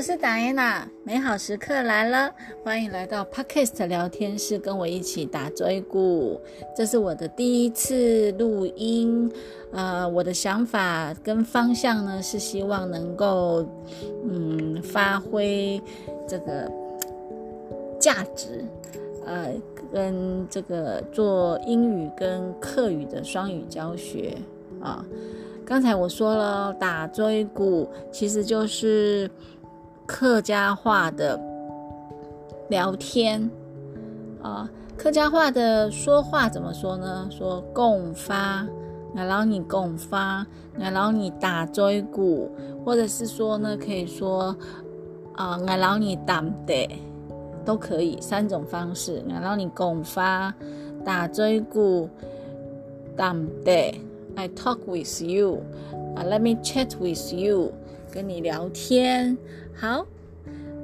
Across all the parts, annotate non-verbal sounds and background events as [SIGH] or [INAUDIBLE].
我是达安娜，美好时刻来了，欢迎来到 Podcast 聊天室，跟我一起打追鼓。这是我的第一次录音，呃，我的想法跟方向呢是希望能够，嗯，发挥这个价值，呃，跟这个做英语跟客语的双语教学啊。刚才我说了，打追鼓其实就是客家话的聊天啊。客家话的说话怎么说呢？说共发，然后你共发，然后你打追鼓，或者是说呢，可以说啊，然后你打的都可以，三种方式。然后你共发，打追鼓，打的。I talk with you，啊，Let me chat with you，跟你聊天。好，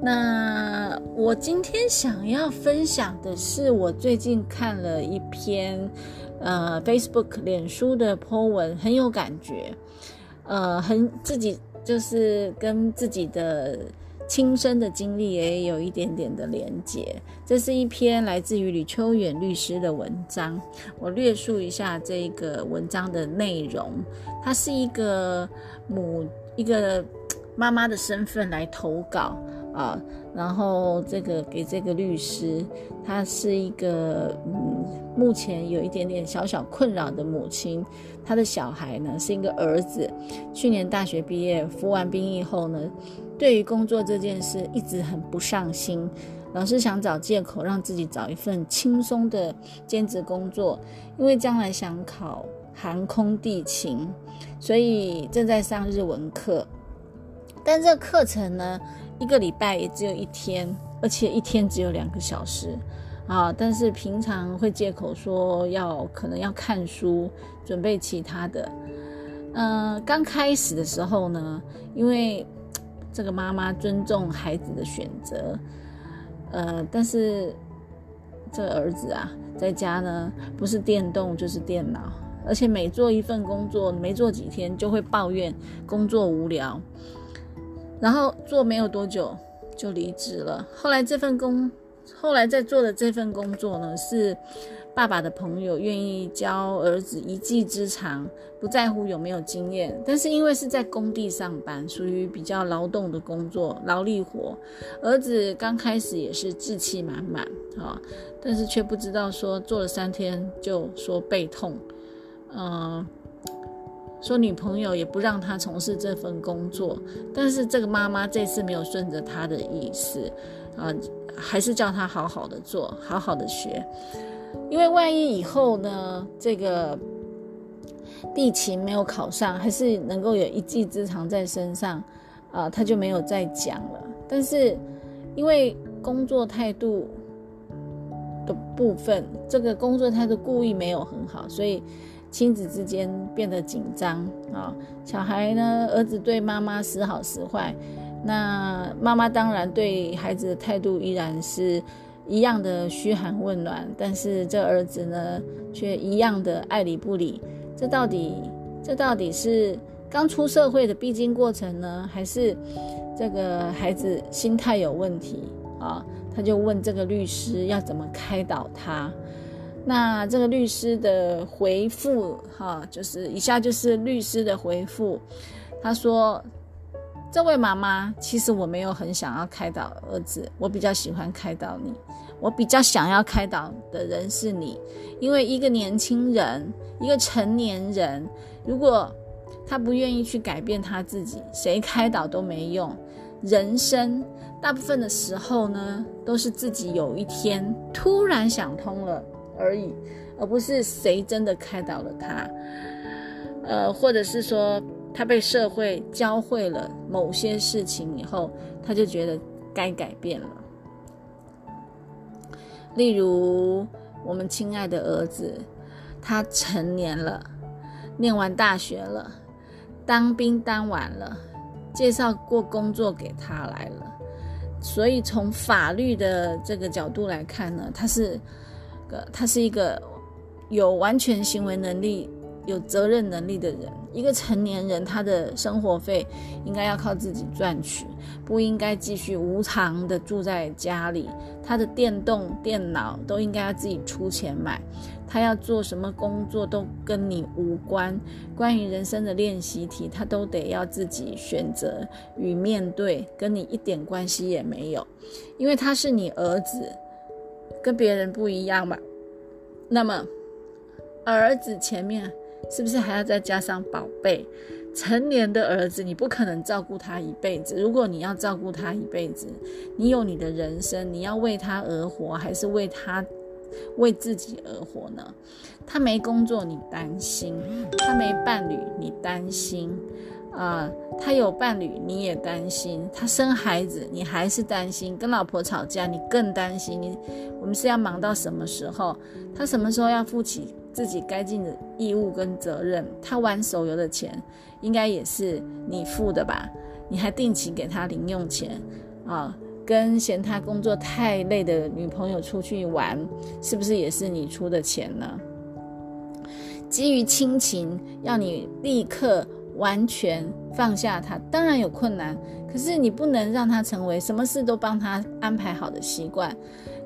那我今天想要分享的是，我最近看了一篇呃 Facebook 脸书的 po 文，很有感觉，呃，很自己就是跟自己的。亲身的经历也有一点点的连结。这是一篇来自于李秋远律师的文章，我略述一下这个文章的内容。他是一个母一个妈妈的身份来投稿啊，然后这个给这个律师，他是一个嗯目前有一点点小小困扰的母亲，他的小孩呢是一个儿子，去年大学毕业服完兵役后呢。对于工作这件事一直很不上心，老是想找借口让自己找一份轻松的兼职工作，因为将来想考航空地勤，所以正在上日文课。但这课程呢，一个礼拜也只有一天，而且一天只有两个小时啊。但是平常会借口说要可能要看书，准备其他的。嗯，刚开始的时候呢，因为这个妈妈尊重孩子的选择，呃，但是这儿子啊，在家呢，不是电动就是电脑，而且每做一份工作，没做几天就会抱怨工作无聊，然后做没有多久就离职了。后来这份工，后来在做的这份工作呢，是。爸爸的朋友愿意教儿子一技之长，不在乎有没有经验，但是因为是在工地上班，属于比较劳动的工作，劳力活。儿子刚开始也是志气满满啊，但是却不知道说做了三天就说背痛，嗯，说女朋友也不让他从事这份工作，但是这个妈妈这次没有顺着他的意思啊，还是叫他好好的做，好好的学。因为万一以后呢，这个地勤没有考上，还是能够有一技之长在身上，啊，他就没有再讲了。但是因为工作态度的部分，这个工作态度故意没有很好，所以亲子之间变得紧张啊。小孩呢，儿子对妈妈时好时坏，那妈妈当然对孩子的态度依然是。一样的嘘寒问暖，但是这儿子呢，却一样的爱理不理。这到底，这到底是刚出社会的必经过程呢，还是这个孩子心态有问题啊？他就问这个律师要怎么开导他。那这个律师的回复，哈，就是以下就是律师的回复。他说。这位妈妈，其实我没有很想要开导儿子，我比较喜欢开导你。我比较想要开导的人是你，因为一个年轻人，一个成年人，如果他不愿意去改变他自己，谁开导都没用。人生大部分的时候呢，都是自己有一天突然想通了而已，而不是谁真的开导了他。呃，或者是说。他被社会教会了某些事情以后，他就觉得该改变了。例如，我们亲爱的儿子，他成年了，念完大学了，当兵当完了，介绍过工作给他来了。所以，从法律的这个角度来看呢，他是他是一个有完全行为能力。有责任能力的人。一个成年人，他的生活费应该要靠自己赚取，不应该继续无偿的住在家里。他的电动电脑都应该要自己出钱买。他要做什么工作都跟你无关。关于人生的练习题，他都得要自己选择与面对，跟你一点关系也没有，因为他是你儿子，跟别人不一样吧。那么，儿子前面。是不是还要再加上宝贝？成年的儿子，你不可能照顾他一辈子。如果你要照顾他一辈子，你有你的人生，你要为他而活，还是为他为自己而活呢？他没工作，你担心；他没伴侣，你担心；啊，他有伴侣，你也担心；他生孩子，你还是担心；跟老婆吵架，你更担心。你我们是要忙到什么时候？他什么时候要负起？自己该尽的义务跟责任，他玩手游的钱，应该也是你付的吧？你还定期给他零用钱啊？跟嫌他工作太累的女朋友出去玩，是不是也是你出的钱呢？基于亲情，要你立刻完全放下他，当然有困难，可是你不能让他成为什么事都帮他安排好的习惯。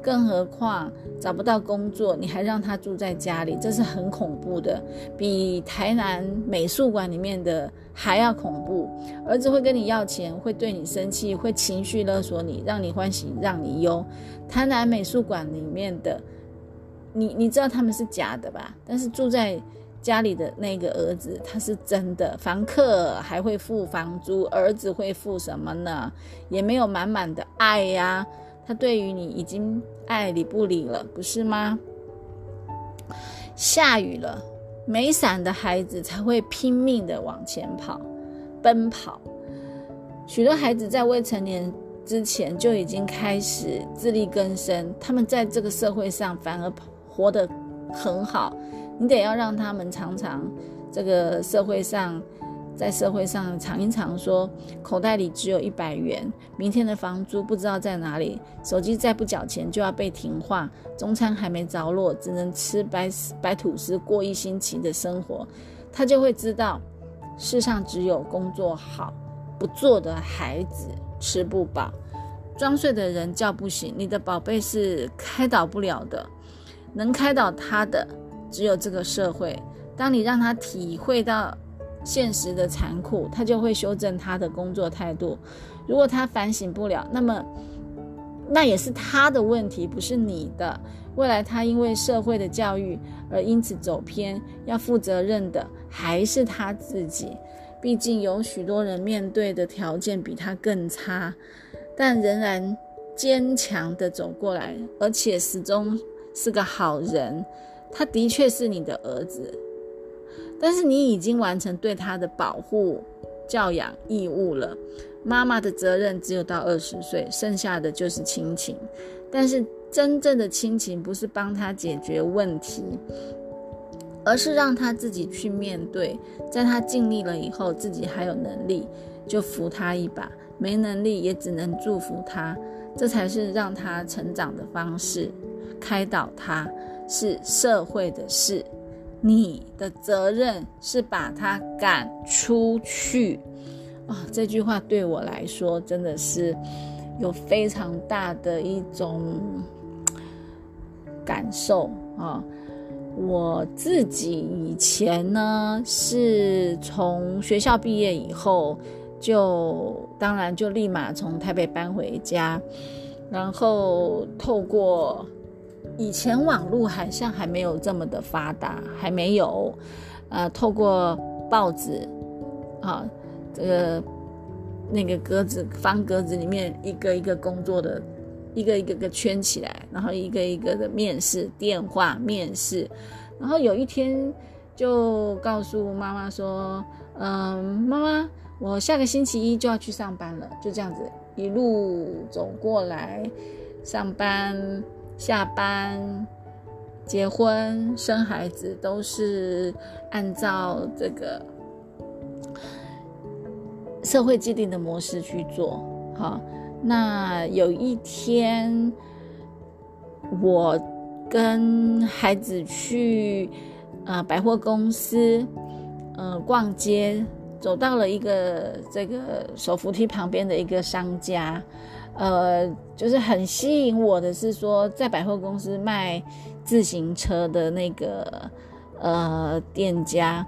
更何况找不到工作，你还让他住在家里，这是很恐怖的，比台南美术馆里面的还要恐怖。儿子会跟你要钱，会对你生气，会情绪勒索你，让你欢喜让你忧。台南美术馆里面的，你你知道他们是假的吧？但是住在家里的那个儿子，他是真的。房客还会付房租，儿子会付什么呢？也没有满满的爱呀。他对于你已经爱理不理了，不是吗？下雨了，没伞的孩子才会拼命的往前跑，奔跑。许多孩子在未成年之前就已经开始自力更生，他们在这个社会上反而活得很好。你得要让他们常常这个社会上。在社会上常一常说，口袋里只有一百元，明天的房租不知道在哪里，手机再不缴钱就要被停话，中餐还没着落，只能吃白白吐司过一星期的生活，他就会知道，世上只有工作好，不做的孩子吃不饱，装睡的人叫不醒，你的宝贝是开导不了的，能开导他的只有这个社会，当你让他体会到。现实的残酷，他就会修正他的工作态度。如果他反省不了，那么那也是他的问题，不是你的。未来他因为社会的教育而因此走偏，要负责任的还是他自己。毕竟有许多人面对的条件比他更差，但仍然坚强的走过来，而且始终是个好人。他的确是你的儿子。但是你已经完成对他的保护、教养义务了。妈妈的责任只有到二十岁，剩下的就是亲情。但是真正的亲情不是帮他解决问题，而是让他自己去面对。在他尽力了以后，自己还有能力，就扶他一把；没能力，也只能祝福他。这才是让他成长的方式。开导他是社会的事。你的责任是把他赶出去啊！这句话对我来说真的是有非常大的一种感受啊！我自己以前呢，是从学校毕业以后，就当然就立马从台北搬回家，然后透过。以前网络好像还没有这么的发达，还没有，呃，透过报纸，啊，这个那个格子方格子里面一个一个工作的，一个一个个圈起来，然后一个一个的面试电话面试，然后有一天就告诉妈妈说，嗯，妈妈，我下个星期一就要去上班了，就这样子一路走过来上班。下班、结婚、生孩子都是按照这个社会既定的模式去做。好，那有一天，我跟孩子去啊百货公司，嗯，逛街，走到了一个这个手扶梯旁边的一个商家，呃，就是很吸引我的是说，在百货公司卖自行车的那个呃店家。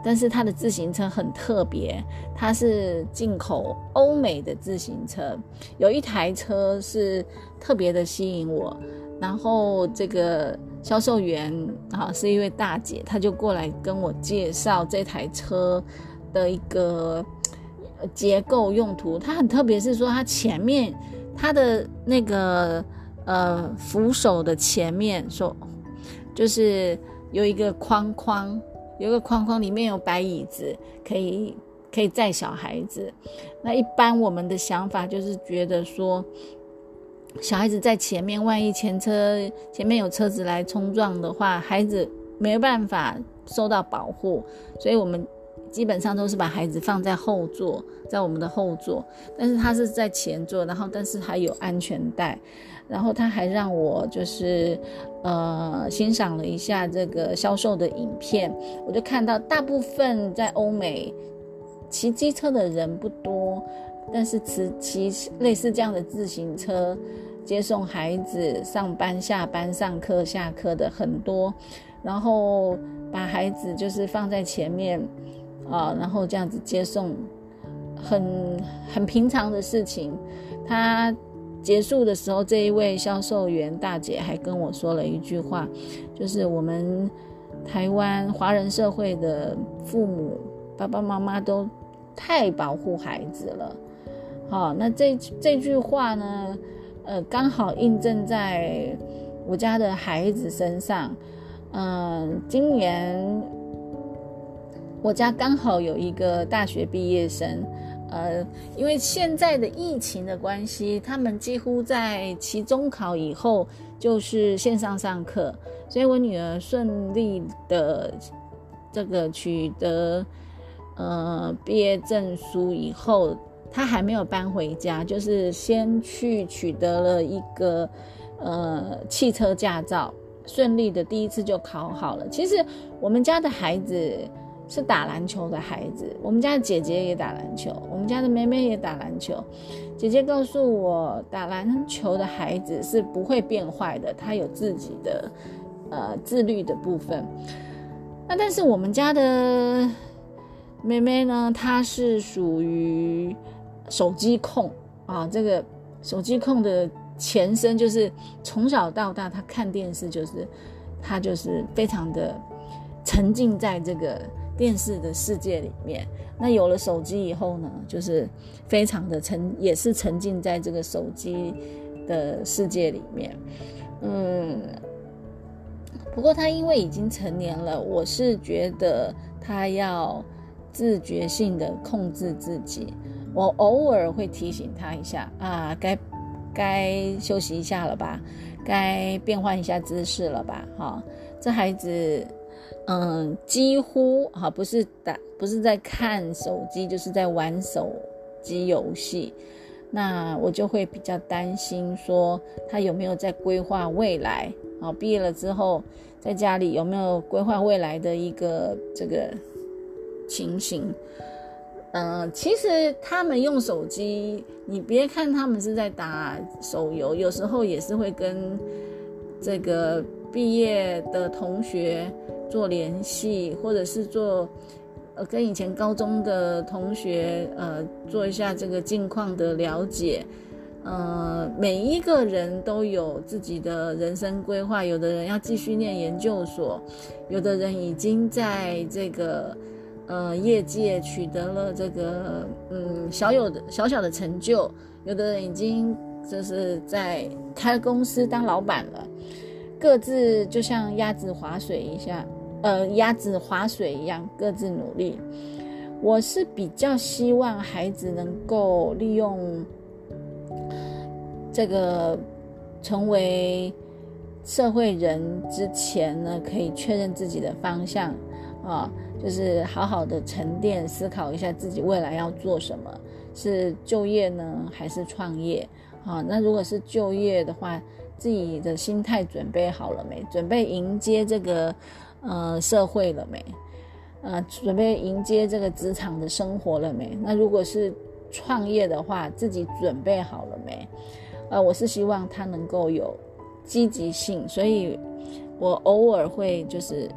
但是他的自行车很特别，它是进口欧美的自行车，有一台车是特别的吸引我，然后这个销售员啊是一位大姐，她就过来跟我介绍这台车的一个结构用途，它很特别，是说它前面它的那个呃扶手的前面说就是有一个框框。有个框框，里面有摆椅子，可以可以载小孩子。那一般我们的想法就是觉得说，小孩子在前面，万一前车前面有车子来冲撞的话，孩子没办法受到保护，所以我们基本上都是把孩子放在后座，在我们的后座。但是他是在前座，然后但是还有安全带。然后他还让我就是，呃，欣赏了一下这个销售的影片，我就看到大部分在欧美骑机车的人不多，但是骑骑类似这样的自行车接送孩子上班、下班、上课、下课的很多，然后把孩子就是放在前面啊，然后这样子接送，很很平常的事情，他。结束的时候，这一位销售员大姐还跟我说了一句话，就是我们台湾华人社会的父母爸爸妈妈都太保护孩子了。好，那这这句话呢，呃，刚好印证在我家的孩子身上。嗯，今年我家刚好有一个大学毕业生。呃，因为现在的疫情的关系，他们几乎在期中考以后就是线上上课，所以我女儿顺利的这个取得呃毕业证书以后，她还没有搬回家，就是先去取得了一个呃汽车驾照，顺利的第一次就考好了。其实我们家的孩子。是打篮球的孩子，我们家的姐姐也打篮球，我们家的妹妹也打篮球。姐姐告诉我，打篮球的孩子是不会变坏的，他有自己的呃自律的部分。那但是我们家的妹妹呢，她是属于手机控啊，这个手机控的前身就是从小到大，她看电视就是她就是非常的沉浸在这个。电视的世界里面，那有了手机以后呢，就是非常的沉，也是沉浸在这个手机的世界里面。嗯，不过他因为已经成年了，我是觉得他要自觉性的控制自己。我偶尔会提醒他一下啊，该该休息一下了吧，该变换一下姿势了吧。哈，这孩子。嗯，几乎哈不是打，不是在看手机，就是在玩手机游戏。那我就会比较担心，说他有没有在规划未来啊？毕业了之后，在家里有没有规划未来的一个这个情形？嗯，其实他们用手机，你别看他们是在打手游，有时候也是会跟这个毕业的同学。做联系，或者是做，呃，跟以前高中的同学，呃，做一下这个近况的了解。呃，每一个人都有自己的人生规划，有的人要继续念研究所，有的人已经在这个，呃，业界取得了这个，嗯，小有的小小的成就，有的人已经就是在开公司当老板了，各自就像鸭子划水一下。呃，鸭子划水一样，各自努力。我是比较希望孩子能够利用这个成为社会人之前呢，可以确认自己的方向啊，就是好好的沉淀思考一下自己未来要做什么，是就业呢，还是创业啊？那如果是就业的话，自己的心态准备好了没？准备迎接这个？呃社会了没？呃，准备迎接这个职场的生活了没？那如果是创业的话，自己准备好了没？呃，我是希望他能够有积极性，所以我偶尔会就是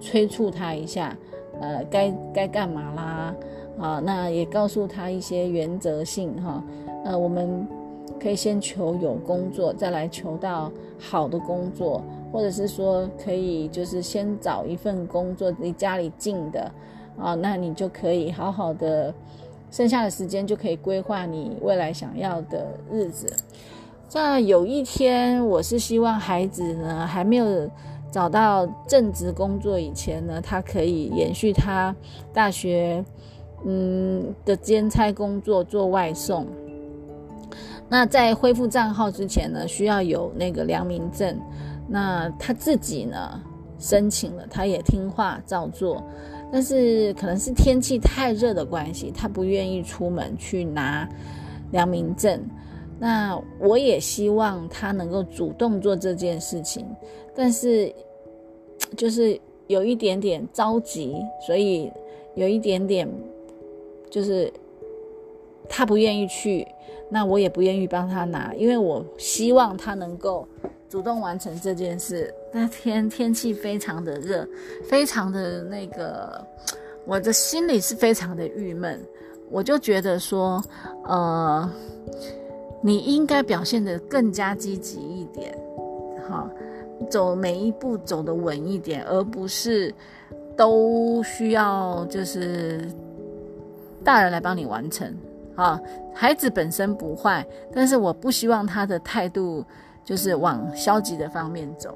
催促他一下，呃，该该干嘛啦？啊，那也告诉他一些原则性哈。呃，我们可以先求有工作，再来求到好的工作。或者是说，可以就是先找一份工作离家里近的，啊，那你就可以好好的，剩下的时间就可以规划你未来想要的日子。在有一天，我是希望孩子呢还没有找到正职工作以前呢，他可以延续他大学嗯的兼差工作做外送。那在恢复账号之前呢，需要有那个良民证。那他自己呢申请了，他也听话照做，但是可能是天气太热的关系，他不愿意出门去拿良民证。那我也希望他能够主动做这件事情，但是就是有一点点着急，所以有一点点就是他不愿意去，那我也不愿意帮他拿，因为我希望他能够。主动完成这件事，那天天气非常的热，非常的那个，我的心里是非常的郁闷。我就觉得说，呃，你应该表现得更加积极一点，哈，走每一步走得稳一点，而不是都需要就是大人来帮你完成啊。孩子本身不坏，但是我不希望他的态度。就是往消极的方面走，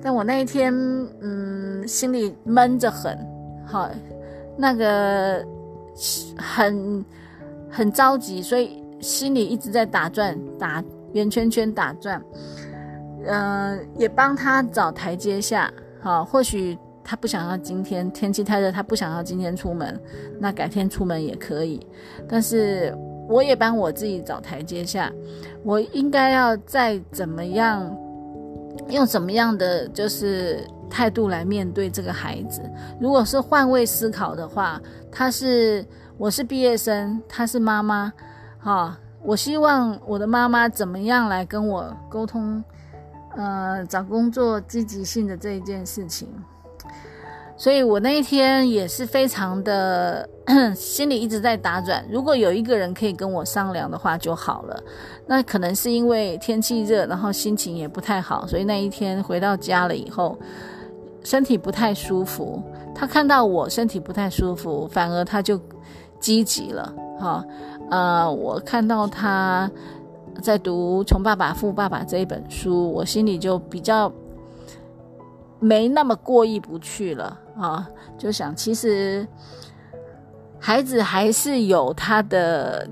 但我那一天，嗯，心里闷着很，好，那个很很着急，所以心里一直在打转，打圆圈圈打转，嗯，也帮他找台阶下，好，或许他不想要今天天气太热，他不想要今天出门，那改天出门也可以，但是。我也帮我自己找台阶下，我应该要再怎么样，用什么样的就是态度来面对这个孩子？如果是换位思考的话，他是我是毕业生，他是妈妈，哈，我希望我的妈妈怎么样来跟我沟通？呃，找工作积极性的这一件事情。所以我那一天也是非常的 [CLEARS THROAT] 心里一直在打转。如果有一个人可以跟我商量的话就好了。那可能是因为天气热，然后心情也不太好，所以那一天回到家了以后，身体不太舒服。他看到我身体不太舒服，反而他就积极了。哈，呃，我看到他在读《穷爸爸富爸爸》这一本书，我心里就比较。没那么过意不去了啊！就想，其实孩子还是有他的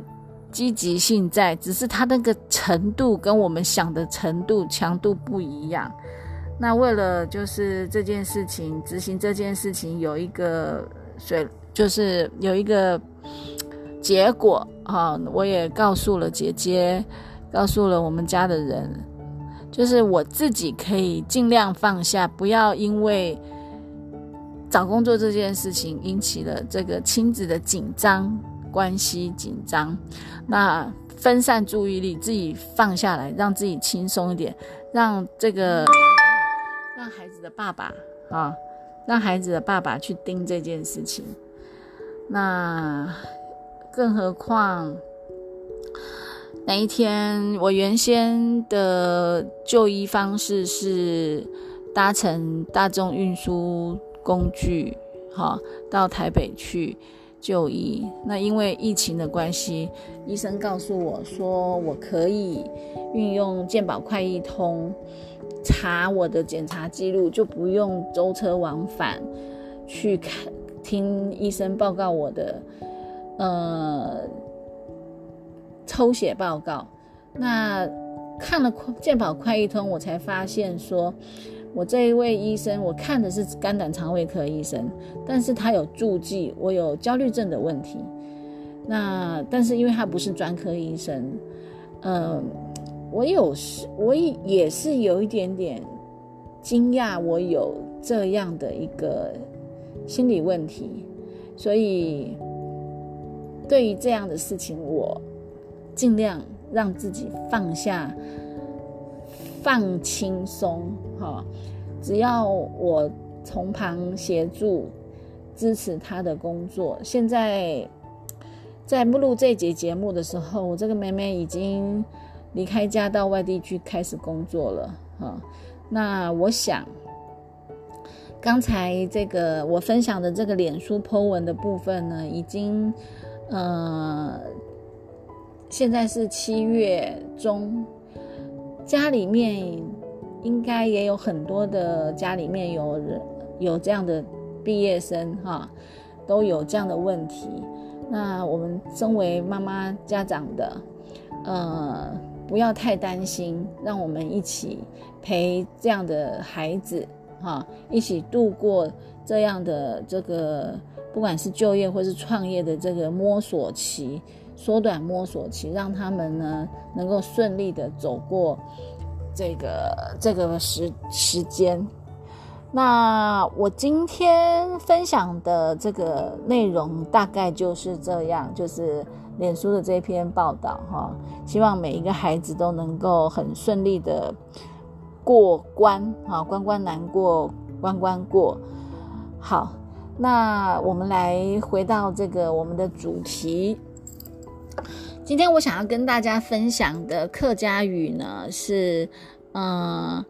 积极性在，只是他那个程度跟我们想的程度强度不一样。那为了就是这件事情执行这件事情有一个水，就是有一个结果啊！我也告诉了姐姐，告诉了我们家的人。就是我自己可以尽量放下，不要因为找工作这件事情引起了这个亲子的紧张关系紧张，那分散注意力，自己放下来，让自己轻松一点，让这个让孩子的爸爸啊，让孩子的爸爸去盯这件事情，那更何况。那一天，我原先的就医方式是搭乘大众运输工具，哈，到台北去就医。那因为疫情的关系，医生告诉我说，我可以运用健保快易通查我的检查记录，就不用舟车往返去看听医生报告我的，呃。抽血报告，那看了健保快一通，我才发现说，我这一位医生，我看的是肝胆肠胃科医生，但是他有注记我有焦虑症的问题。那但是因为他不是专科医生，嗯，我有是，我也是有一点点惊讶，我有这样的一个心理问题，所以对于这样的事情，我尽量让自己放下、放轻松，哈，只要我从旁协助、支持他的工作。现在在录这节节目的时候，我这个妹妹已经离开家到外地去开始工作了，哈。那我想。刚才这个我分享的这个脸书 po 文的部分呢，已经，呃，现在是七月中，家里面应该也有很多的家里面有人有这样的毕业生哈，都有这样的问题。那我们身为妈妈家长的，呃，不要太担心，让我们一起陪这样的孩子。哈，一起度过这样的这个，不管是就业或是创业的这个摸索期，缩短摸索期，让他们呢能够顺利的走过这个这个时时间。那我今天分享的这个内容大概就是这样，就是脸书的这篇报道哈，希望每一个孩子都能够很顺利的。过关啊，关关难过关关过。好，那我们来回到这个我们的主题。今天我想要跟大家分享的客家语呢，是嗯，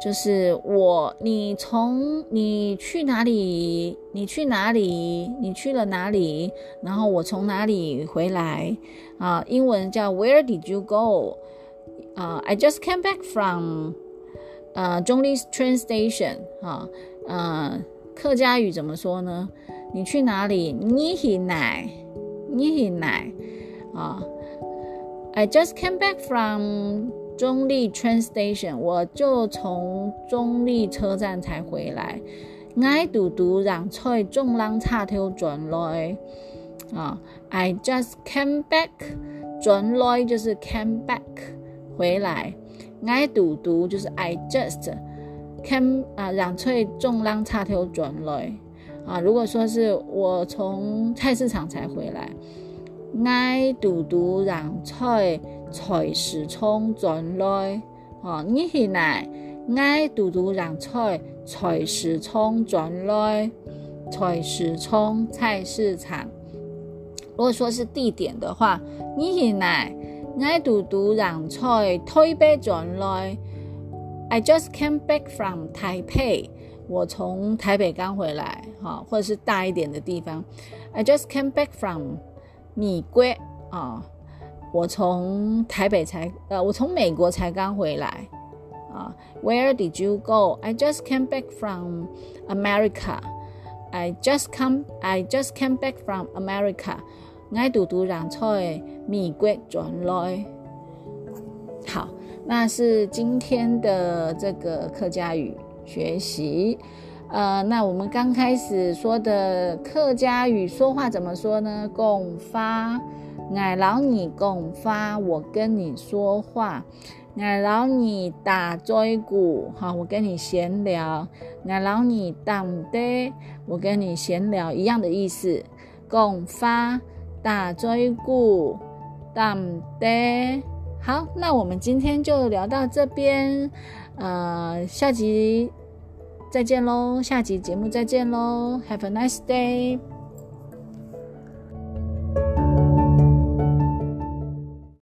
就是我你从你去哪里，你去哪里，你去了哪里，然后我从哪里回来啊？英文叫 Where did you go？啊，I just came back from。呃，中立 train station 哈，呃，客家语怎么说呢？你去哪里？你去哪？你去哪？啊，I just came back from 中立 train station，我就从中立车站才回来。I 嘟嘟让菜中浪叉条转来啊，I just came back，转来就是 came back 回来。I 嘟嘟就是 I just came 啊，让翠重浪插头转来啊。如果说是我从菜市场才回来，I 嘟嘟让翠菜市场转来哦。你现在 I 嘟嘟让翠菜市场转来，菜市场菜市场。如果说是地点的话，你现在。我嘟嘟让菜台北转来，I just came back from Taipei。我从台北刚回来，哈，或者是大一点的地方，I just came back from 米国啊。我从台北才，呃，我从美国才刚回来啊。Where did you go? I just came back from America. I just come, I just came back from America. 爱嘟嘟让菜米国转来，好，那是今天的这个客家语学习。呃，那我们刚开始说的客家语说话怎么说呢？共发，爱老你共发，我跟你说话，爱老你打嘴鼓，好，我跟你闲聊，爱老你当的，我跟你闲聊一样的意思，共发。打追鼓，当的。好，那我们今天就聊到这边，呃，下集再见喽，下集节目再见喽，Have a nice day。